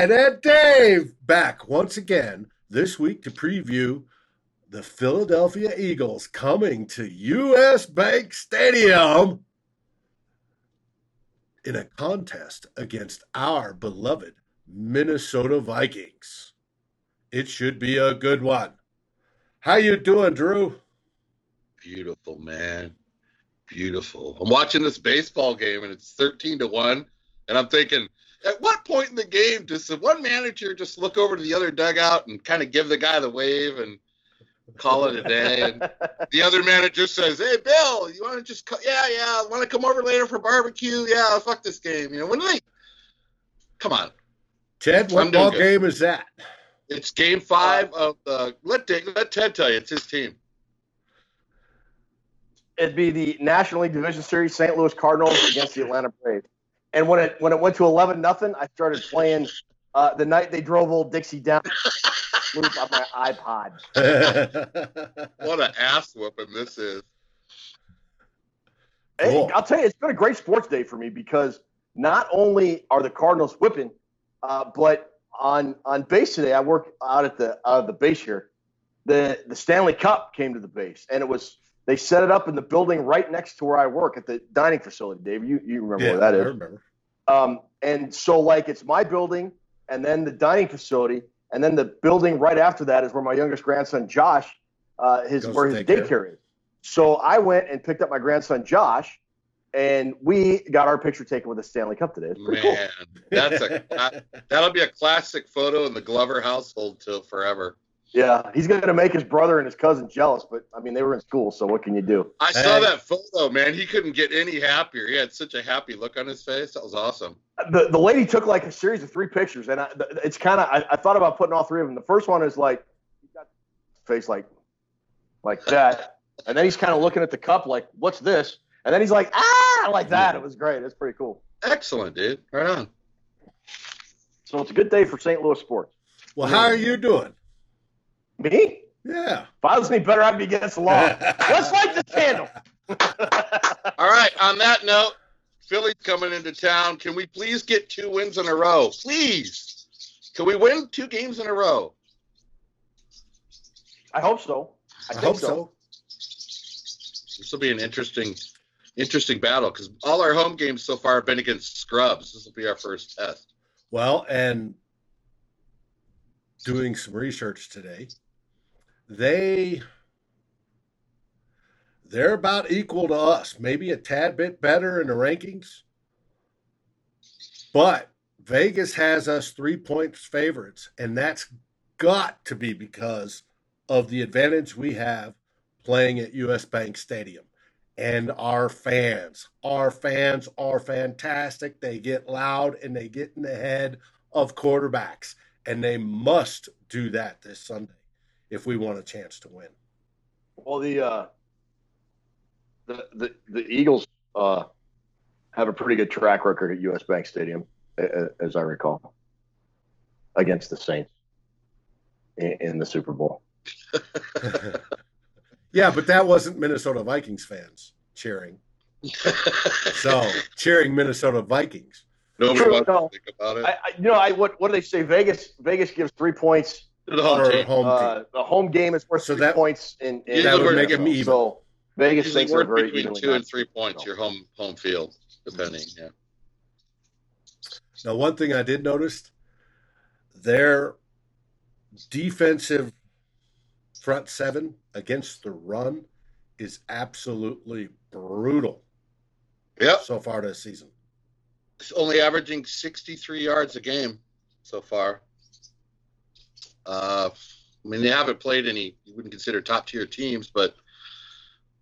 Have and Dave back once again this week to preview the Philadelphia Eagles coming to US Bank Stadium in a contest against our beloved Minnesota Vikings. It should be a good one. How you doing, Drew? Beautiful, man. Beautiful. I'm watching this baseball game and it's 13 to 1 and I'm thinking at what point in the game does the one manager just look over to the other dugout and kind of give the guy the wave and call it a day? And the other manager says, "Hey, Bill, you want to just co- yeah, yeah, want to come over later for barbecue? Yeah, fuck this game. You know when do they? Come on, Ted, what ball game is that? It's Game Five of the. Let let Ted tell you, it's his team. It'd be the National League Division Series, St. Louis Cardinals against the Atlanta Braves. And when it when it went to eleven nothing, I started playing uh, the night they drove old Dixie down loop on my iPod. what an ass whooping this is. Hey, cool. I'll tell you, it's been a great sports day for me because not only are the Cardinals whipping, uh, but on on base today, I work out at the out of the base here. The the Stanley Cup came to the base, and it was they set it up in the building right next to where I work at the dining facility. Dave, you, you remember yeah, where that I is? remember. Um, and so like it's my building, and then the dining facility, and then the building right after that is where my youngest grandson Josh, uh, his Goes where his daycare care. is. So I went and picked up my grandson Josh, and we got our picture taken with the Stanley Cup today. It's pretty Man, cool. that's a that'll be a classic photo in the Glover household till forever. Yeah, he's going to make his brother and his cousin jealous, but I mean, they were in school, so what can you do? I saw that photo, man. He couldn't get any happier. He had such a happy look on his face. That was awesome. The, the lady took like a series of three pictures, and I, it's kind of, I, I, thought about putting all three of them. The first one is like, he's got face like, like that. and then he's kind of looking at the cup like, what's this? And then he's like, ah, like that. It was great. It's pretty cool. Excellent, dude. Right on. So it's a good day for St. Louis sports. Well, how are you doing? Me? Yeah. If I was any better, I'd be against the law. Let's light the candle. All right. On that note, Philly's coming into town. Can we please get two wins in a row? Please. Can we win two games in a row? I hope so. I, I hope so. so. This will be an interesting, interesting battle because all our home games so far have been against scrubs. This will be our first test. Well, and doing some research today, they they're about equal to us, maybe a tad bit better in the rankings. But Vegas has us three points favorites, and that's got to be because of the advantage we have playing at US Bank Stadium. And our fans, our fans are fantastic. They get loud and they get in the head of quarterbacks, and they must do that this Sunday if we want a chance to win. Well, the uh, the the, the Eagles uh, have a pretty good track record at U.S. Bank Stadium, as I recall, against the Saints in, in the Super Bowl. yeah, but that wasn't Minnesota Vikings fans cheering. so cheering Minnesota Vikings. Nobody True, wants no. to think about it. I, I, you know, I what what do they say? Vegas Vegas gives three points the home team. Home uh, the home game is worth so three that, points in, in that would make them even. So Vegas thinks they're very between two and three points. Your home home field, depending. Yeah. Now, one thing I did notice, their defensive front seven against the run is absolutely brutal. Yeah. So far this season. It's only averaging 63 yards a game so far. Uh, I mean, they haven't played any. You wouldn't consider top tier teams, but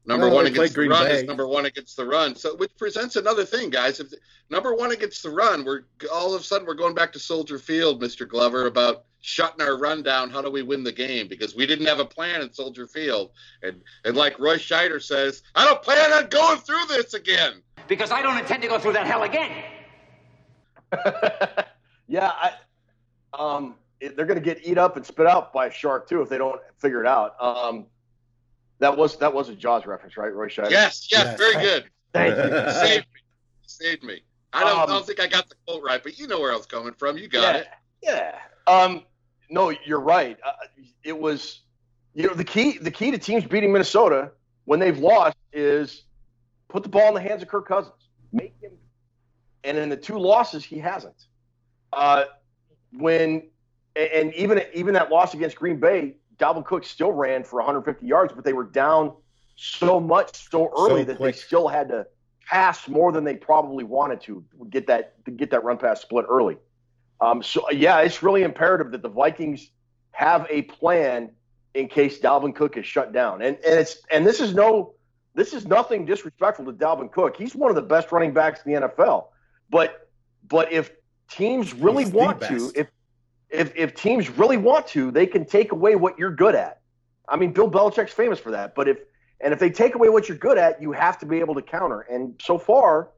number one against the run Bay. is number one against the run. So, which presents another thing, guys. If the, number one against the run, we're all of a sudden we're going back to Soldier Field, Mister Glover, about shutting our run down. How do we win the game? Because we didn't have a plan in Soldier Field, and and like Roy Scheider says, I don't plan on going through this again. Because I don't intend to go through that hell again. yeah, I um they're going to get eat up and spit out by a shark too if they don't figure it out. Um, that was that was a Jaws reference, right, Roy Scheider? Yes, yes, yes. very good. Thank you. saved me. Saved me. I don't, I Um, don't think I got the quote right, but you know where I was coming from. You got yeah, it. Yeah. Um, no, you're right. Uh, it was, you know, the key. The key to teams beating Minnesota when they've lost is put the ball in the hands of Kirk Cousins. Make him. And in the two losses, he hasn't. Uh, when and even even that loss against Green Bay, Dalvin Cook still ran for 150 yards, but they were down so much so early So that quick. they still had to pass more than they probably wanted to get that to get that run pass split early. Um, so yeah, it's really imperative that the Vikings have a plan in case Dalvin Cook is shut down. And and it's and this is no this is nothing disrespectful to Dalvin Cook. He's one of the best running backs in the NFL. But but if teams really He's want to, if if if teams really want to, they can take away what you're good at. I mean, Bill Belichick's famous for that. But if and if they take away what you're good at, you have to be able to counter. And so far,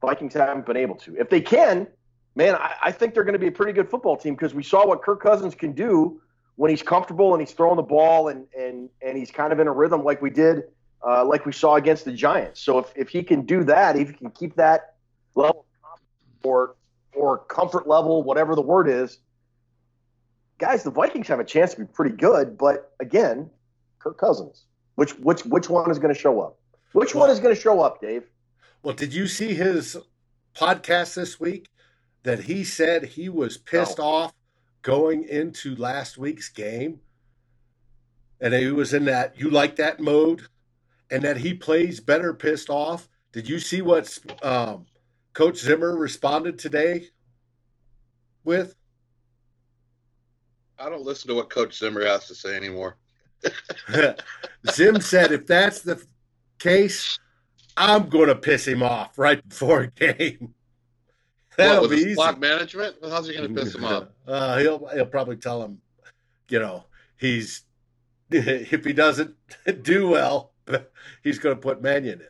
Vikings haven't been able to. If they can, man, I, I think they're going to be a pretty good football team because we saw what Kirk Cousins can do when he's comfortable and he's throwing the ball and and and he's kind of in a rhythm like we did, uh, like we saw against the Giants. So if if he can do that, if he can keep that level or or comfort level, whatever the word is, guys, the Vikings have a chance to be pretty good. But again, Kirk Cousins, which which which one is going to show up? Which one is going to show up, Dave? Well, did you see his podcast this week that he said he was pissed No. off going into last week's game? And he was in that you like that mode and that he plays better pissed off. Did you see what um, Coach Zimmer responded today with? I don't listen to what Coach Zimmer has to say anymore. Zim said if that's the case, I'm going to piss him off right before a game. That'll with be easy. clock management? How's he going to piss him off? Uh, he'll he'll probably tell him, you know, he's if he doesn't do well, he's going to put Mannion in.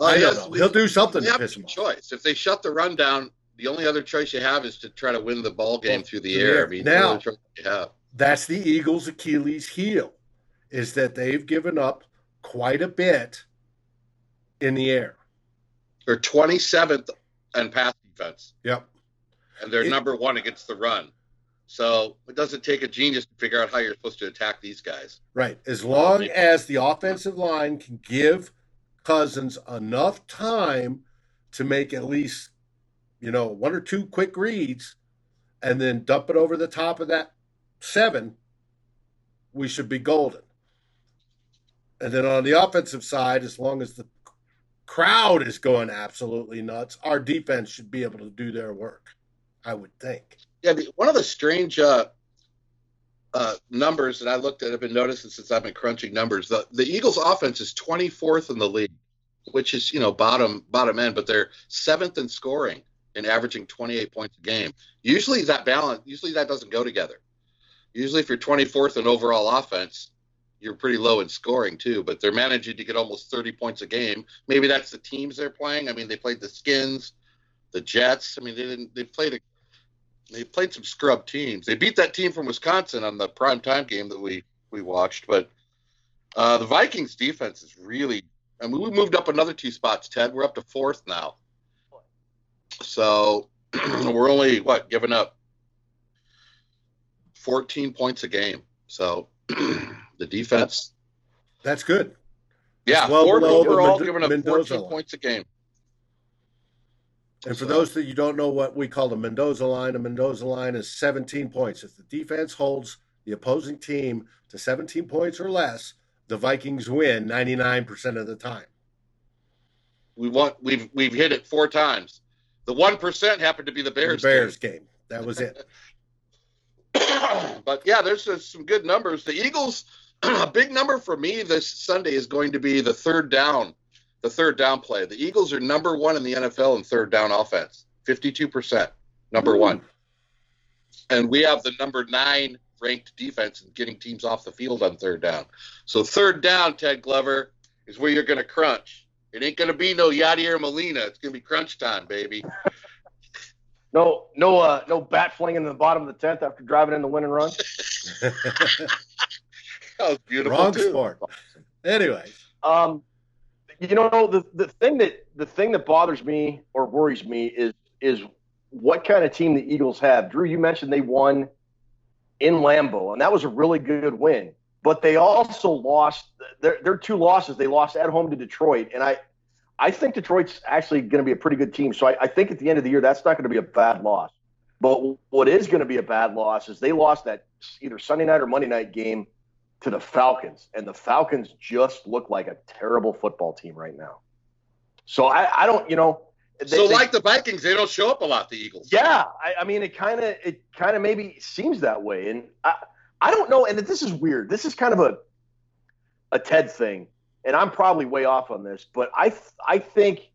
I don't know. we- He'll do something to have piss him off. choice. If they shut the run down, the only other choice you have is to try to win the ball game Well, through the air. air. I mean, Now- the only choice you have. That's the Eagles' Achilles heel, is that they've given up quite a bit in the air. They're 27th in pass defense, Yep. and they're It- number one against the run. So it doesn't take a genius to figure out how you're supposed to attack these guys. Right. As long as the offensive line can give Cousins enough time to make at least, you know, one or two quick reads and then dump it over the top of that seven, we should be golden. And then on the offensive side, as long as the crowd is going absolutely nuts, our defense should be able to do their work, I would think. Yeah, one of the strange uh, uh, numbers that I looked at, I've been noticing since I've been crunching numbers. The, the Eagles' offense is 24th in the league, which is you know bottom bottom end, but they're seventh in scoring and averaging 28 points a game. Usually that balance, usually that doesn't go together. Usually, if you're 24th in overall offense, you're pretty low in scoring too. But they're managing to get almost 30 points a game. Maybe that's the teams they're playing. I mean, they played the Skins, the Jets. I mean, they didn't. They played a they played some scrub teams. They beat that team from Wisconsin on the prime time game that we we watched. But uh, the Vikings defense is really. I mean, we moved up another two spots, Ted. We're up to fourth now. So we're only what giving up 14 points a game. So the defense, That's good. yeah, well fourth below overall, Mendo- giving up Mendoza 14 line. points a game. And for So- those that you don't know what we call the Mendoza line, a Mendoza line is 17 points. If the defense holds the opposing team to 17 points or less, the Vikings win 99% of the time. We want we've we've hit it four times. The one percent happened to be the Bears. the Bears game. That was it. but yeah, there's uh, some good numbers. The Eagles, a big number for me this Sunday is going to be the third down, the third down play. The Eagles are number one in the NFL in third down offense, 52%, number Ooh. one. And we have the number nine ranked defense and getting teams off the field on third down. So third down, Ted Glover, is where you're going to crunch. It ain't going to be no Yadier Molina. It's going to be crunch time, baby. No, no, uh, no bat flinging in the bottom of the tenth after driving in the win and run. That was beautiful Wrong too. sport. Anyway, Um, you know the the thing that the thing that bothers me or worries me is is what kind of team the Eagles have. Drew, you mentioned they won in Lambeau, and that was a really good win. But they also lost their their two losses. They lost at home to Detroit, and I I think Detroit's actually going to be a pretty good team. So I, I think at the end of the year, that's not going to be a bad loss. But what is going to be a bad loss is they lost that either Sunday night or Monday night game to the Falcons, and the Falcons just look like a terrible football team right now. So I, I don't, you know. They, so like they, the Vikings, they don't show up a lot. The Eagles. Yeah, I, I mean, it kind of, it kind of maybe seems that way, and I, I don't know. And this is weird. This is kind of a, a Ted thing, and I'm probably way off on this, but I, I think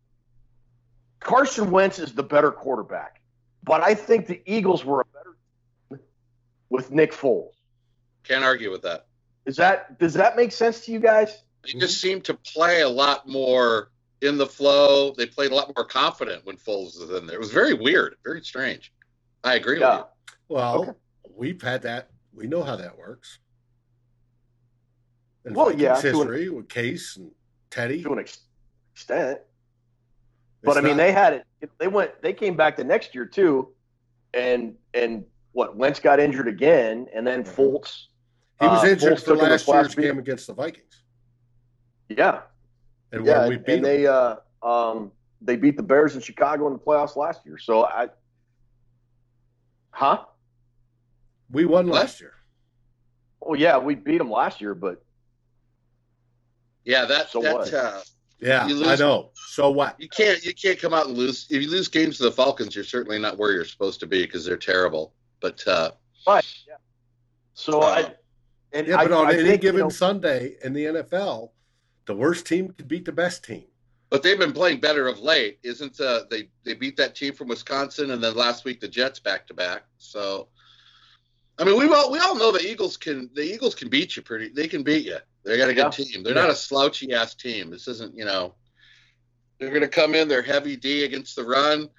Carson Wentz is the better quarterback, but I think the Eagles were a better team with Nick Foles. Can't argue with that. Is that does that make sense to you guys? They just seem to play a lot more in the flow. They played a lot more confident when Foles was in there. It was very weird, very strange. I agree yeah. with you. Well, okay. we've had that. We know how that works. And well, Vikings yeah, history an, with Case and Teddy to an extent. But I mean, not, they had it. They went. They came back the next year too, and and what Wentz got injured again, and then mm-hmm. Foles he was uh, injured uh, for last year's game against the Vikings. Yeah. And yeah, we beat and they uh, um, they beat the Bears in Chicago in the playoffs last year. So I, huh? We won last year. Oh yeah, we beat them last year, but yeah, that so that uh, yeah, lose, I know. So what? You can't you can't come out and lose. If you lose games to the Falcons, you're certainly not where you're supposed to be because they're terrible. But uh, right, yeah. So uh, I and yeah, but I, on I any think, given you know, Sunday in the NFL, the worst team could beat the best team. But they've been playing better of late, isn't? Uh, they they beat that team from Wisconsin, and then last week the Jets back to back. So, I mean, we all we all know the Eagles can the Eagles can beat you pretty. They can beat you. They got a good yeah. team. They're yeah. not a slouchy ass team. This isn't you know. They're going to come in. They're heavy D against the run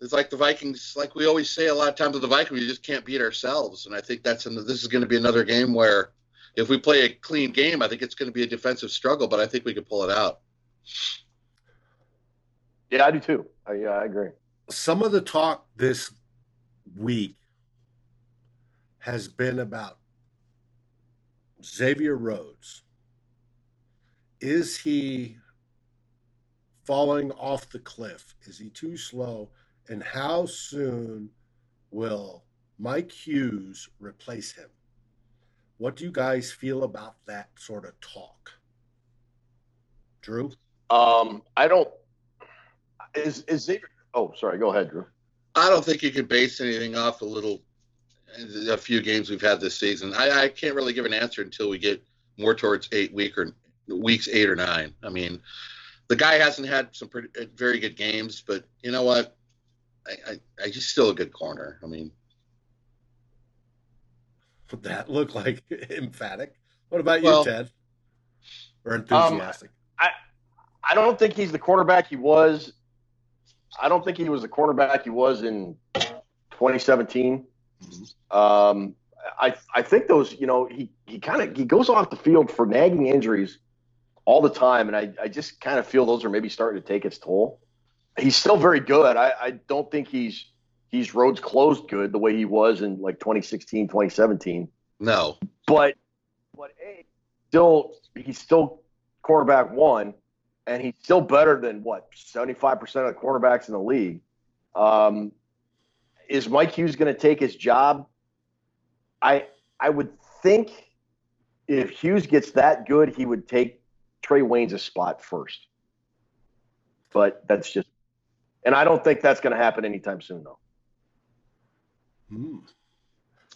it's like the Vikings, like we always say a lot of times with the Vikings, we just can't beat ourselves. And I think that's in the, this is going to be another game where if we play a clean game, I think it's going to be a defensive struggle, but I think we could pull it out. Yeah, I do too. I, yeah, I agree. Some of the talk this week has been about Xavier Rhodes. Is he falling off the cliff? Is he too slow? And how soon will Mike Hughes replace him? What do you guys feel about that sort of talk? Drew? Um, I don't. Is is Xavier? Oh, sorry. Go ahead, Drew. I don't think you can base anything off a little, a few games we've had this season. I, I can't really give an answer until we get more towards eight week or weeks eight or nine. I mean, the guy hasn't had some pretty, very good games, but you know what? I, I, I just still a good corner. I mean, would that look like emphatic? What about well, you, Ted? Or enthusiastic? Um, I I don't think he's the quarterback he was. I don't think he was the quarterback he was in 2017. Mm-hmm. Um, I I think those you know he he kind of he goes off the field for nagging injuries all the time, and I I just kind of feel those are maybe starting to take its toll he's still very good. I, I don't think he's he's Rhodes Closed good the way he was in like 2016, 2017. No, but but a still he's still quarterback one, and he's still better than what 75 percent of the quarterbacks in the league. Um, is Mike Hughes going to take his job? I I would think if Hughes gets that good, he would take Trae Waynes' spot first. But that's just and I don't think that's going to happen anytime soon, though. Hmm.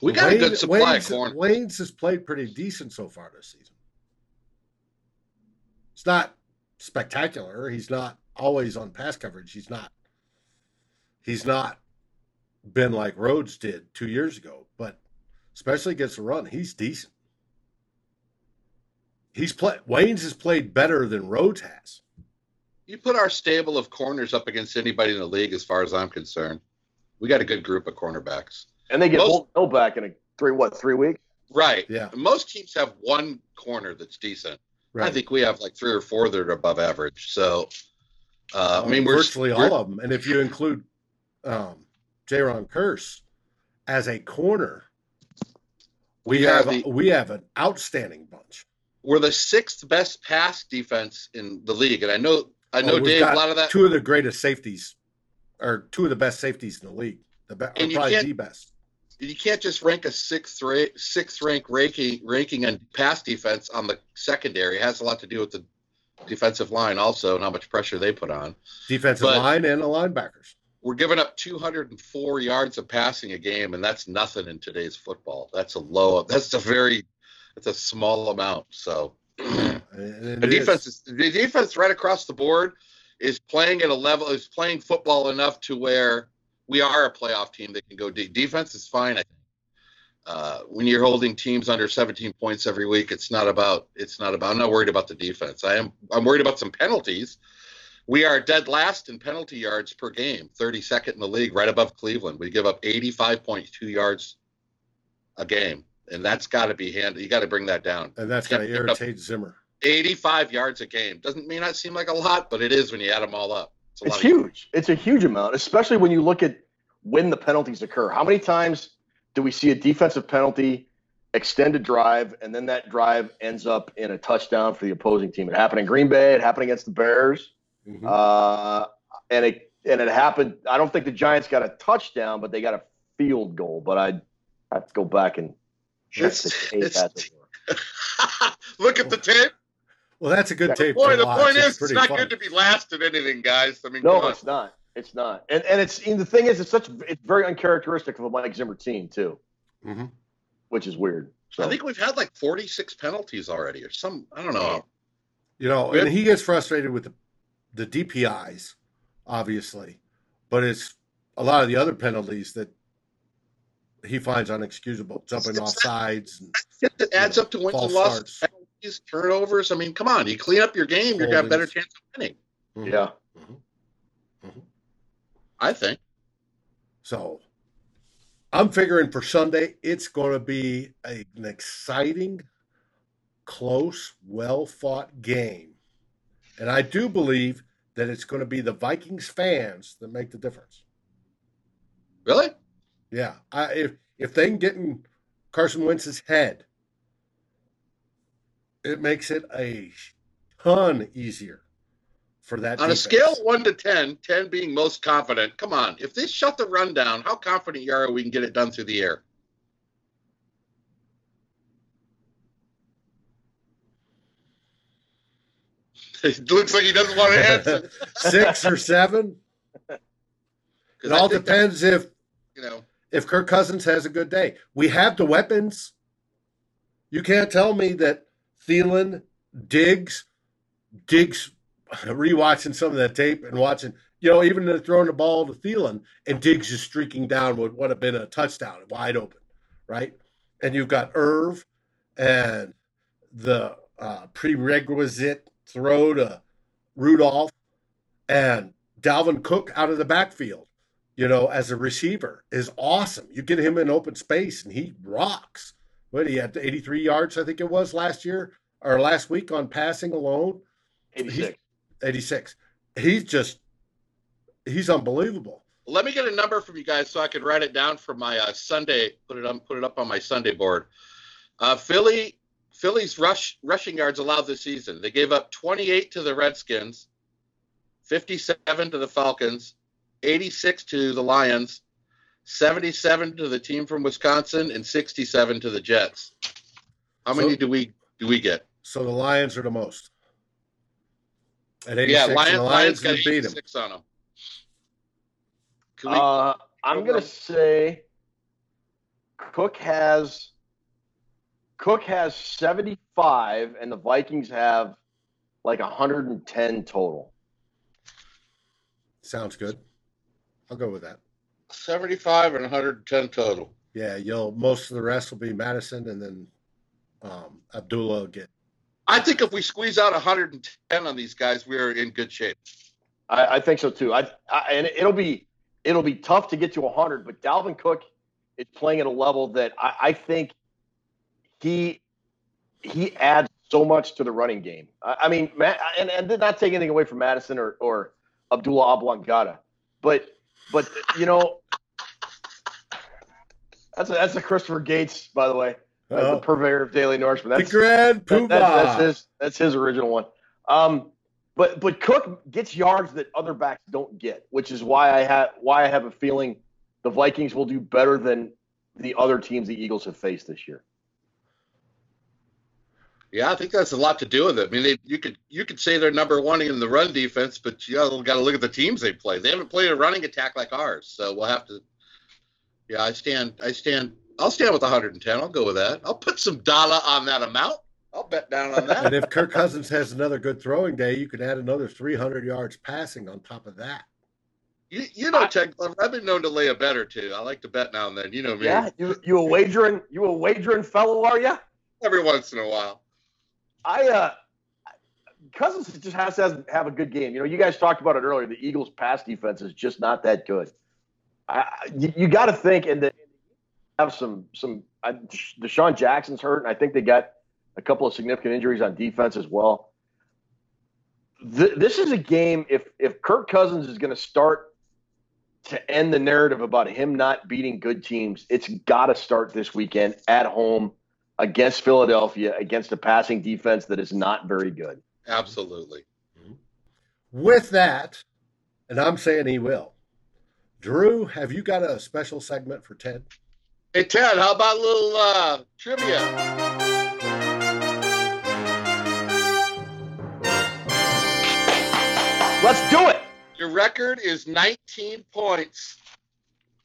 We got Wayne, a good supply Wayne's, of corn. Waynes has played pretty decent so far this season. It's not spectacular. He's not always on pass coverage. He's not. He's not been like Rhodes did two years ago, but especially against the run, he's decent. He's played. Waynes has played better than Rhodes has you put our stable of corners up against anybody in the league, as far as I'm concerned. We got a good group of cornerbacks, and they get Most, Hill back in a three what three weeks. Right. Yeah. Most teams have one corner that's decent. Right. I think we have like three or four that are above average. So, uh, I mean, we're virtually we're, all of them, and if you include um, Jayron Kearse as a corner, we, We have are the- we have an outstanding bunch. we're the sixth best pass defense in the league, and I know I know Oh, Dave. got A lot of that. Two of the greatest safeties, or two of the best safeties in the league. The be- or And you probably the best. you can't just rank a sixth ra- sixth rank ranking ranking on pass defense on the secondary. It has a lot to do with the defensive line also and how much pressure they put on. Defensive but- line and the linebackers. We're giving up 204 yards of passing a game, and that's nothing in today's football. That's a low. That's a very. That's a small amount. So And- and the defense is. is the defense right across the board is playing at a level is playing football enough to where we are a playoff team that can go deep. Defense is fine. I think. Uh, when you're holding teams under 17 points every week, it's not about it's not about. I'm not worried about the defense. I am. I'm worried about some penalties. We are dead last in penalty yards per game, 32nd in the league, right above Cleveland. We give up 85.2 yards a game, and that's got to be handled. You got to bring that down. and that's going to irritate Zimmer. 85 yards a game doesn't may not seem like a lot, but it is when you add them all up. It's, a It's lot of- huge. It's a huge amount, especially when you look at when the penalties occur. How many times do we see a defensive penalty, extend a drive, and then that drive ends up in a touchdown for the opposing team? It happened in Green Bay. It happened against the Bears. Mhm. Uh, and it and it happened. I don't think the Giants got a touchdown, but they got a field goal. But I have to go back and check It's- the tape. it's- as it were. Look at the tape. Well, that's a good Yeah, tape. Boy, to the watch. point is, it's pretty not fun. good to be last at anything, guys. I mean, No, come it's not. It's not. And and it's and the thing is, it's such it's very uncharacteristic of a Mike Zimmer team too, Mhm. which is weird. So I think we've had like 46 penalties already, or some. I don't know. You know, Good. and he gets frustrated with the, the DPIs, obviously, but it's a lot of the other penalties that he finds unexcusable, jumping off sides. And, It adds up to wins false and losses, starts. Penalties, turnovers. I mean, come on. You clean up your game, you're got a better chance of winning. Mhm. yeah, I think. So I'm figuring for Sunday, it's going to be a, an exciting, close, well fought game. And I do believe that it's going to be the Vikings fans that make the difference. Really? Yeah, I, if if they can get in Carson Wentz's head, it makes it a ton easier for that. On a scale of 1 to 10, 10 being most confident, come on. If they shut the run down, how confident you are we can get it done through the air? It looks like he doesn't want to answer. six or seven. It I all think that, depends if You know, if Kirk Cousins has a good day. We have the weapons. You can't tell me that Thielen, Diggs, Diggs, rewatching some of that tape and watching, you know, even throwing the ball to Thielen and Diggs is streaking down what would have been a touchdown, wide open, right? And you've got Irv and the uh, prerequisite throw to Rudolph and Dalvin Cook out of the backfield you know, as a receiver is awesome. You get him in open space and he rocks. What he had 83 yards, I think it was last year or last week on passing alone. eighty six. 86. He's just he's unbelievable. let me get a number from you guys so I can write it down for my uh, Sunday. Put it on. Put it up on my Sunday board. Uh, Philly, Philly's rush rushing yards allowed this season. They gave up 28 to the Redskins, 57 to the Falcons, 86 to the Lions, 77 to the team from Wisconsin, and 67 to the Jets. How many do we do we get? So the Lions are the most. At 86, Yeah, Lions, the Lions Lions got can beat him. 86 on them. We, Uh, I'm gonna say Cook has Cook has 75, and the Vikings have like 110 total. Sounds good. I'll go with that. 75 and 110 total. Yeah, you'll most of the rest will be Madison and then um, Abdullah will get I think if we squeeze out 110 on these guys, we're in good shape. I, I think so too. I, I and it'll be it'll be tough to get to 100, but Dalvin Cook is playing at a level that I, I think he he adds so much to the running game. I, I mean, Matt, and, and not take anything away from Madison or, or Abdullah Oblongata, but but you know, that's a, that's a Christopher Gates, by the way, the purveyor of Daily Norseman. That's the grand poobah. That, that, that's his that's his original one. Um, but but Cook gets yards that other backs don't get, which is why I have why I have a feeling the Vikings will do better than the other teams the Eagles have faced this year. Yeah, I think that's a lot to do with it. I mean, they, you could you could say they're number one in the run defense, but you got to look at the teams they play. They haven't played a running attack like ours, so we'll have to. Yeah, I stand. I stand. I'll stand with 110. I'll go with that. I'll put some dollar on that amount. I'll bet down on that. and if Kirk Cousins has another good throwing day, you could add another 300 yards passing on top of that. You, you know, Ted I've been known to lay a bet or two. I like to bet now and then. You know me. Yeah, you you a wagering you a wagering fellow, are you? Every once in a while. I uh, Cousins just has to have a good game. You know, you guys talked about it earlier. The Eagles' pass defense is just not that good. I, you, you got to think, and have some some. Uh, DeSean Jackson's hurt, and I think they got a couple of significant injuries on defense as well. Th- this is a game. If if Kirk Cousins is going to start to end the narrative about him not beating good teams, it's got to start this weekend at home against Philadelphia against a passing defense that is not very good. Absolutely. With that, and I'm saying he will. Drew, have you got a special segment for Ted? Hey Ted, how about a little uh, trivia? Let's do it. Your record is 19 points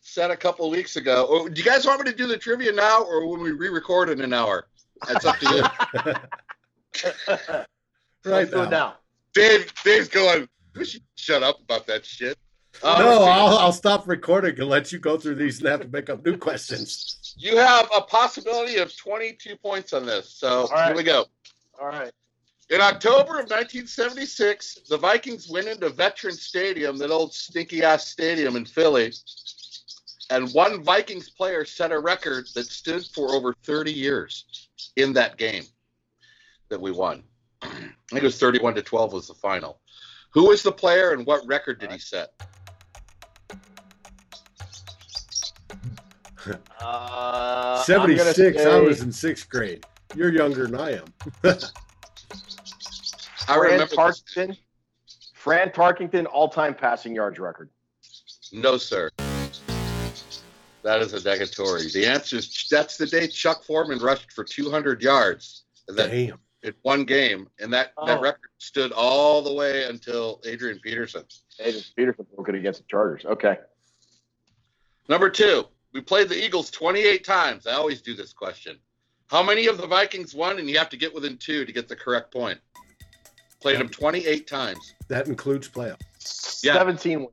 set a couple weeks ago. Oh, do you guys want me to do the trivia now, or when we re-record in an hour? That's up to you. right now. now. Dave, Dave's going. We should shut up about that shit. Um, no, I'll, I'll stop recording and let you go through these and have to make up new questions. You have a possibility of 22 points on this. So right. here we go. All right. In October of 1976, the Vikings went into Veteran Stadium, that old stinky ass stadium in Philly, and one Vikings player set a record that stood for over 30 years in that game that we won. I think it was 31 to 12 was the final. Who was the player and what record did he set? Uh, 76. Say... I was in sixth grade. You're younger than I am. I Fran Tarkenton. Fran Tarkenton all-time passing yards record. No, sir. That is a negatory. The answer is that's the day Chuck Foreman rushed for 200 yards. That, Damn. In one game, and that, oh. that record stood all the way until Adrian Peterson. Adrian Peterson broke it against the Chargers. Okay. Number two, we played the Eagles 28 times. I always do this question. How many of the Vikings won? And you have to get within two to get the correct point. Played them 28 times. That includes playoffs. Yeah. 17 wins.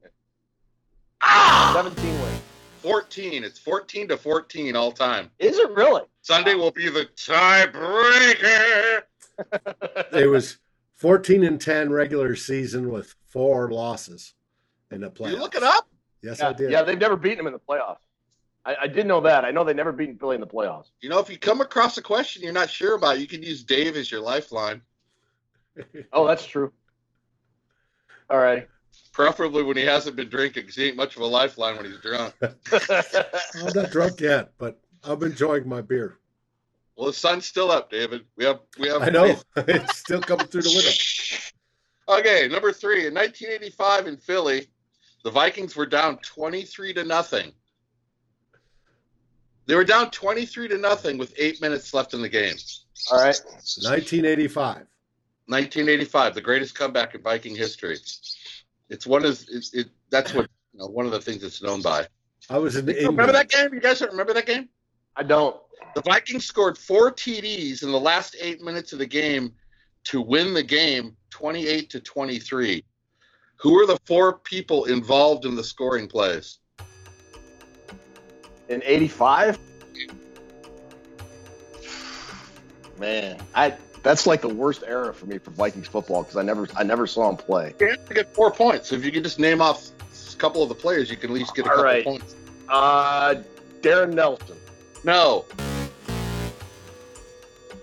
Ah! 17 wins. 14. It's 14 to 14 all time. Is it really? Sunday will be the tiebreaker. it was 14 and 10 regular season with four losses in the playoffs. You look it up? Yes, yeah, I did. Yeah, they've never beaten them in the playoffs. I, I, did know that. I know they never beaten Philly in the playoffs. You know, if you come across a question you're not sure about, you can use Dave as your lifeline. oh, that's true. All right. Preferably when he hasn't been drinking, because he ain't much of a lifeline when he's drunk. I'm not drunk yet, but I'm enjoying my beer. Well, the sun's still up, David. We have, we have. I know it's still coming through the window. Okay, number three. In 1985 in Philly, the Vikings were down 23 to nothing. They were down 23 to nothing with eight minutes left in the game. All right. 1985. 1985, the greatest comeback in Viking history. It's one of it, it that's what you know, one of the things it's known by. I was in the remember that game. You guys remember that game? I don't. The Vikings scored four TDs in the last eight minutes of the game to win the game, twenty-eight to twenty-three. Who were the four people involved in the scoring plays? In '85. Man, I that's like the worst era for me for Vikings football because I never I never saw him play. You have to get four points. If you can just name off a couple of the players, you can at least get a All couple right. points. Uh, Darrin Nelson. No.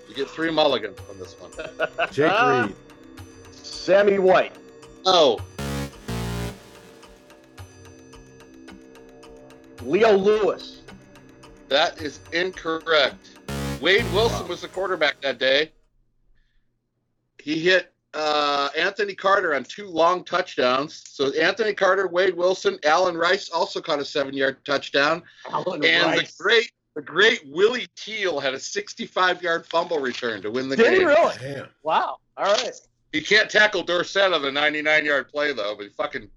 You get three mulligans on this one. Jake Ah. Reed. Sammy White. Oh, Leo Lewis. that is incorrect. Wade Wilson was the quarterback that day. He hit uh, Anthony Carter on two long touchdowns. So Anthony Carter, Wade Wilson, Allen Rice also caught a seven-yard touchdown. Allen And Rice. the great, the great Willie Teal had a 65-yard fumble return to win the Did he game. really? Damn. Wow. All right. He can't tackle Dorsett on the 99-yard play though, but he fucking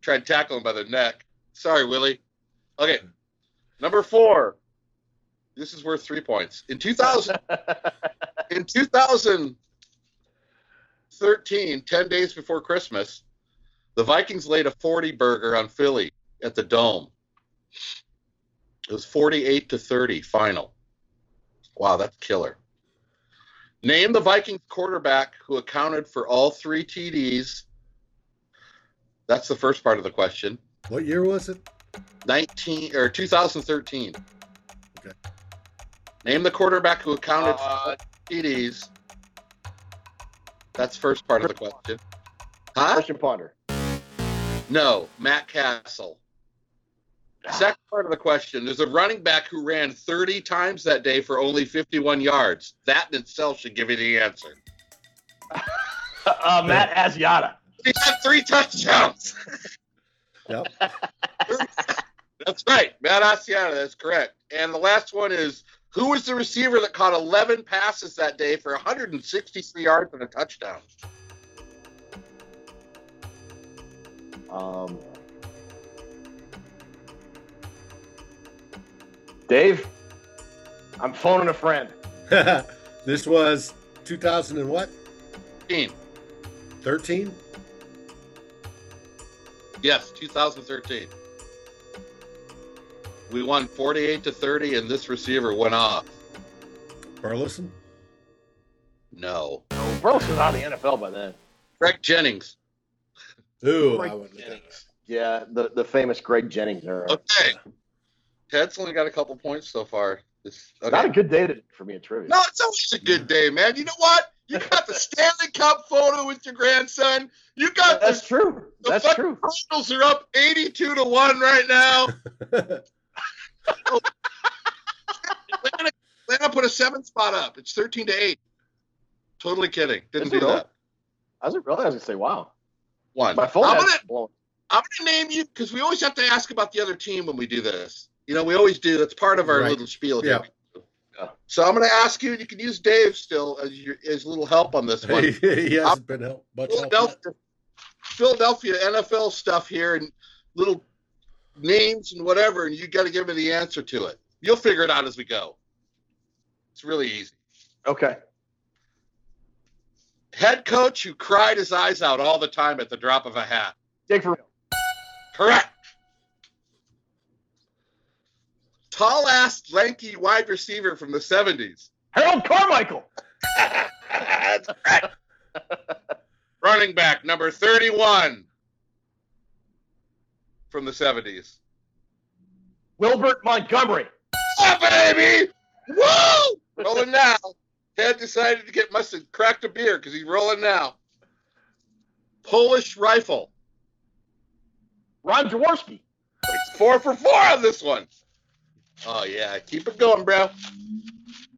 tried to tackle him by the neck. Sorry, Willie. Okay, number four. This is worth three points. In 2000, in 2013, 10 days before Christmas, the Vikings laid a 40 burger on Philly at the Dome. It was 48 to 30 final. Wow, that's killer. Name the Vikings quarterback who accounted for all three TDs. That's the first part of the question. What year was it? 19 or 2013. Okay. Name the quarterback who accounted for Uh, all TDs. That's first part of the question. Huh? Christian Ponder. No, Matt Cassel. Second part of the question there's a running back who ran 30 times that day for only 51 yards. That in itself should give you the answer. Uh, Matt Asiata. He had three touchdowns. Yep. That's right. Matt Asiata, that's correct. And the last one is who was the receiver that caught 11 passes that day for 163 yards and a touchdown? Um, Dave, I'm phoning a friend. this was 2000 and what? Team. 13? Yes, 2013. We won 48 to 30, and this receiver went off. Burleson? No. Oh, Burles was out of the NFL by then. Greg Jennings. Ooh, Greg I wouldn't Jennings. Yeah, the, the famous Greg Jennings era. Okay. Ted's only got a couple points so far. It's okay. Not a good day to, for me in trivia. No, it's always a good day, man. You know what? You got the Stanley Cup photo with your grandson. You got the That's true. The That's fuck- true. Cardinals are up 82 to 1 right now. Atlanta, Atlanta put a seven spot up. It's 13 to 8. Totally kidding. Didn't do really? that. I was really I was gonna say, wow. One. My phone I'm gonna, blown. I'm gonna name you because we always have to ask about the other team when we do this. You know, we always do. That's part of our Right. little spiel Yeah. here. So I'm gonna ask you, and you can use Dave still as your as little help on this one. he hasn't been help, much help. Philadelphia, Philadelphia NFL stuff here and little names and whatever, and you got to give me the answer to it. You'll figure it out as we go. It's really easy. Okay. Head coach who cried his eyes out all the time at the drop of a hat. Jake for real. Correct. Tall ass, lanky wide receiver from the 70s. Harold Carmichael. That's correct. Running back number 31 from the 70s. Wilbert Montgomery. Yeah, baby! Woo! Rolling now. Ted decided to get must have cracked a beer because he's rolling now. Polish rifle. Ron Jaworski. He's four for four on this one. Oh yeah, keep it going, bro.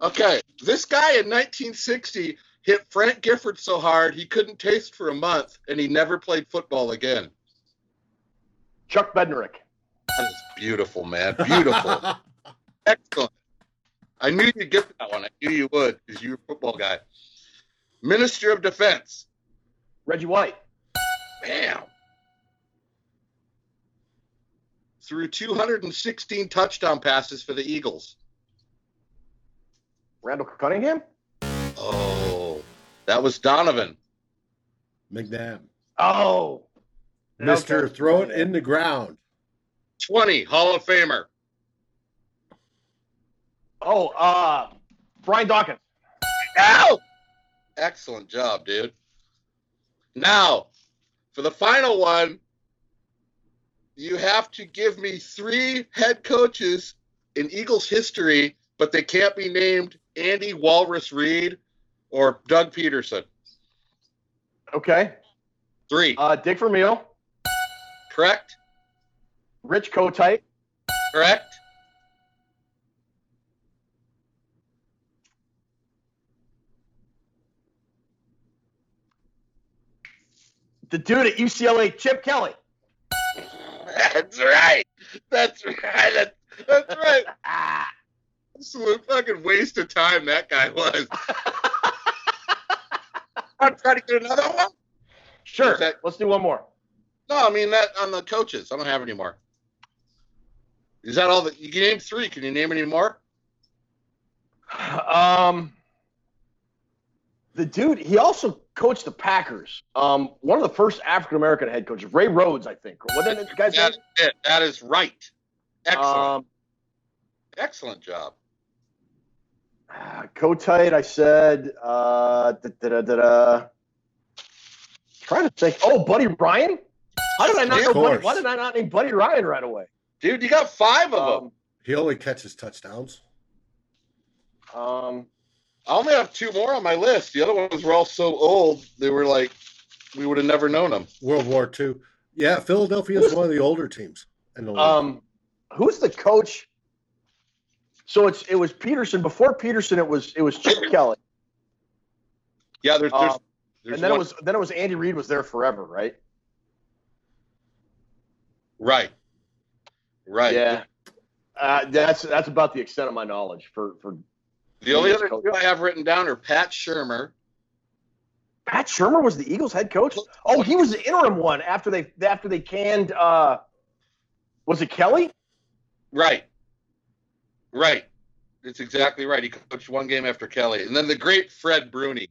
Okay, this guy in 1960 hit Frank Gifford so hard he couldn't taste for a month, and he never played football again. Chuck Bednarik. That is beautiful, man. Beautiful. Excellent. I knew you'd get that one. I knew you would because you're a football guy. Minister of Defense. Reggie White. Bam. Threw 216 touchdown passes for the Eagles. Randall Cunningham. Oh, that was Donovan. McNabb. Oh. Mister, Okay. throw it in the ground. 20, Hall of Famer. Oh, uh, Brian Dawkins. Ow! Excellent job, dude. Now, for the final one, you have to give me three head coaches in Eagles history, but they can't be named Andy Walrus Reed or Doug Pederson? Okay. Three. Uh, Dick Vermeil, Correct? Rich Kotite, Correct? the dude at UCLA, Chip Kelly. That's right. That's right. That's, that's right. Absolute fucking waste of time that guy was. I'm trying to get another one. Sure. That- Let's do one more. No, I mean that on the coaches. I don't have any more. Is that all that you can name three? Can you name any more? Um, the dude, he also coached the Packers. Um, one of the first African American head coaches, Ray Rhodes, I think. What that guy's name? That's it. That is right. Excellent. Um, Excellent job. ah, Kotite, I said. Uh, da, da, da, da, da. Trying to think. Oh, Buddy Ryan. How did I not know? Buddy, why did I not name Buddy Ryan right away? Dude, you got five of them. He only catches touchdowns. Um, um, I only have two more on my list. The other ones were all so old, they were like, we would have never known them. World War II. Yeah, Philadelphia is one of the older teams in the league. um, who's the coach? So it's it was Pederson. Before Pederson, it was it was Chip Kelly, Yeah, there's, there's, Um, there's and then one- it was then it was Andy Reid was there forever, right? Right, right. Yeah. Uh, that's that's about the extent of my knowledge for for The only other coach. two I have written down are Pat Shurmur. Pat Shurmur was the Eagles head coach. Oh, he was the interim one after they after they canned. Uh, was it Kelly? Right, right. It's exactly right. He coached one game after Kelly, and then the great Fred Bruney.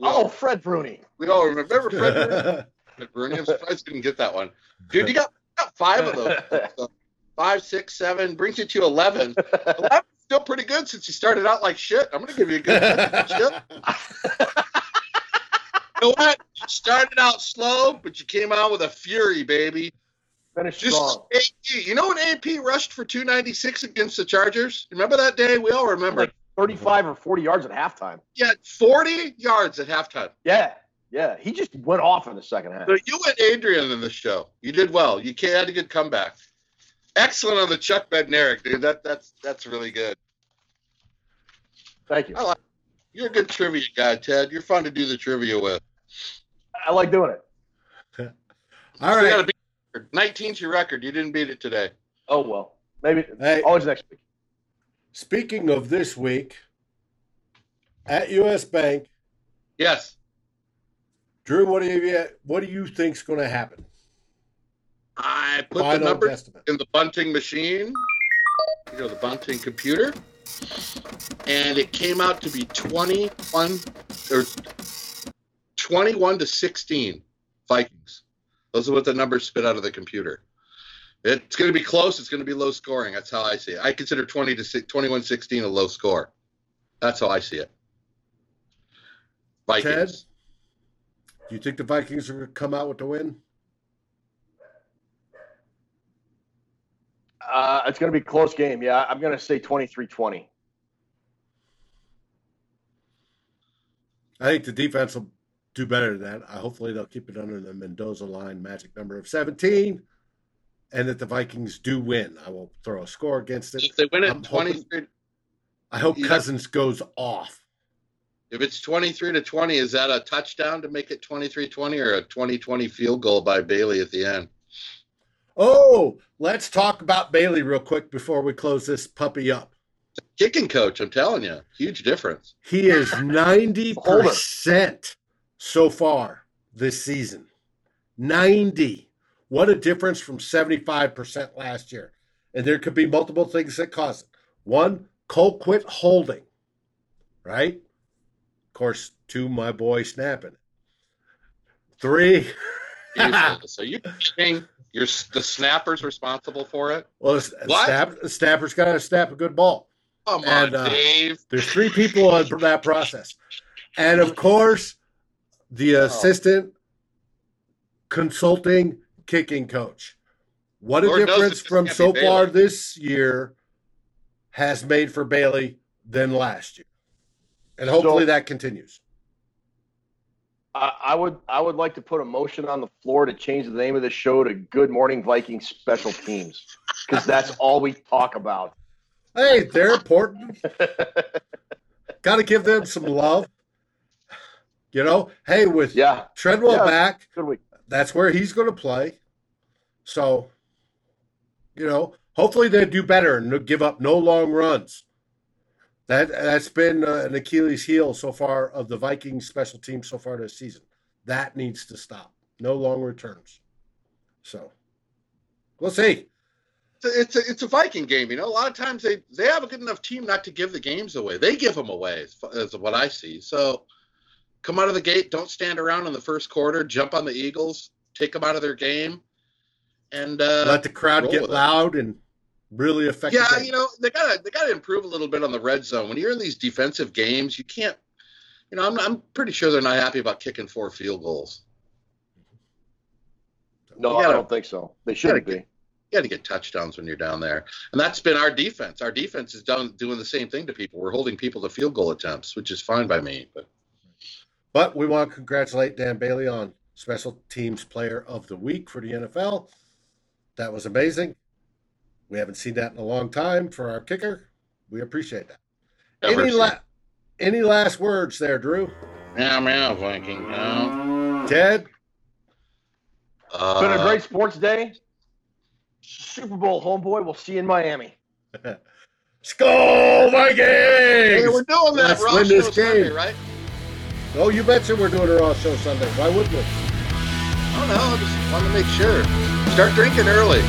We Oh, all, Fred Bruney. we all remember Fred Bruney. Fred I'm surprised you didn't get that one, dude. You got, you got five of those. So five, six, seven brings you to eleven. Eleven's still pretty good since you started out like shit. I'm gonna give you a good shit. You know what? You started out slow, but you came out with a fury, baby. Finished Just strong. AP. You know when AP rushed for 296 against the Chargers? Remember that day? We all remember. Like 35 or 40 yards at halftime. Yeah, 40 yards at halftime. Yeah, yeah. He just went off in the second half. So you and Adrian in the show. You did well. You had a good comeback. Excellent on the Chuck Bednarik, dude. That that's that's really good. Thank you. I like. You're a good trivia guy, Ted. You're fun to do the trivia with. I like doing it. All You right. gotta beat your record. 19's your record. You didn't beat it today. Oh well, maybe Hey. always next week. Speaking of this week, at US Bank, Yes. Drew, what do you what do you think's going to happen? I put the Final numbers estimate. in the bunting machine, you know, the bunting computer, and it came out to be 21 or 21 to 16 Vikings. Those are what the numbers spit out of the computer. It's going to be close. It's going to be low scoring. That's how I see it. I consider 20 to 6, 21 16 a low score. That's how I see it. Vikings. Do you think the Vikings are going to come out with the win? Uh, it's going to be a close game. Yeah, I'm going to say 23-20. I think the defense will do better than that. I hopefully they'll keep it under the Mendoza line magic number of 17 and that the Vikings do win. I will throw a score against it. If they win I'm it hoping- 23 I hope Yeah. Cousins goes off. If it's 23 to 20, is that a touchdown to make it 23 20 or a 20 20 field goal by Bailey at the end? Oh, let's talk about Bailey real quick before we close this puppy up. Kicking coach, I'm telling you, huge difference. He is 90% so far this season. 90. What a difference from 75% last year. And there could be multiple things that cause it. One, Colquitt holding, right? Of course, two, my boy snapping. Three, so you you're the snapper's responsible for it? well, snap, snapper's got to snap a good ball. Come And, on, uh, Dave. There's three people on that process. And of course, the assistant consulting kicking coach. What a Lord difference from so far this year has made for Bailey than last year. And hopefully So- that continues. I, I would I would like to put a motion on the floor to change the name of the show to Good Morning Vikings Special Teams because that's all we talk about. Hey, they're important. Got to give them some love. You know, hey, with Yeah, Treadwell Yeah. back, that's where he's going to play. So, you know, hopefully they do better and give up no long runs. That that's been uh, an Achilles heel so far of the Vikings special team so far this season. That needs to stop. No long returns. So, we'll see. It's a, it's a Viking game, you know. A lot of times they they have a good enough team not to give the games away. They give them away, as, as what I see. So come out of the gate, don't stand around in the first quarter, jump on the Eagles, take them out of their game, and uh, Let the crowd get with it. loud and really affect. the yeah, game. you know they gotta they gotta improve a little bit on the red zone. When you're in these defensive games, you can't. You know, I'm I'm pretty sure they're not happy about kicking four field goals. No, I gotta- don't think so. They shouldn't gotta be. You got to get touchdowns when you're down there, and that's been our defense. Our defense is done doing the same thing to people. We're holding people to field goal attempts, which is fine by me. But But we want to congratulate Dan Bailey on Special Teams Player of the Week for the NFL. That was amazing. We haven't seen that in a long time for our kicker. We appreciate that. Never Any la- any last words there, Drew? yeah, meow, Viking. No. Ted? Uh, It's been a great sports day. Super Bowl homeboy. We'll see you in Miami. Skol Vikings! Hey, we're doing that Let's Raw win this show Sunday, game. right? Oh, you betcha we're doing a Raw show Sunday. Why wouldn't we? I don't know. I just want to make sure. Start drinking early.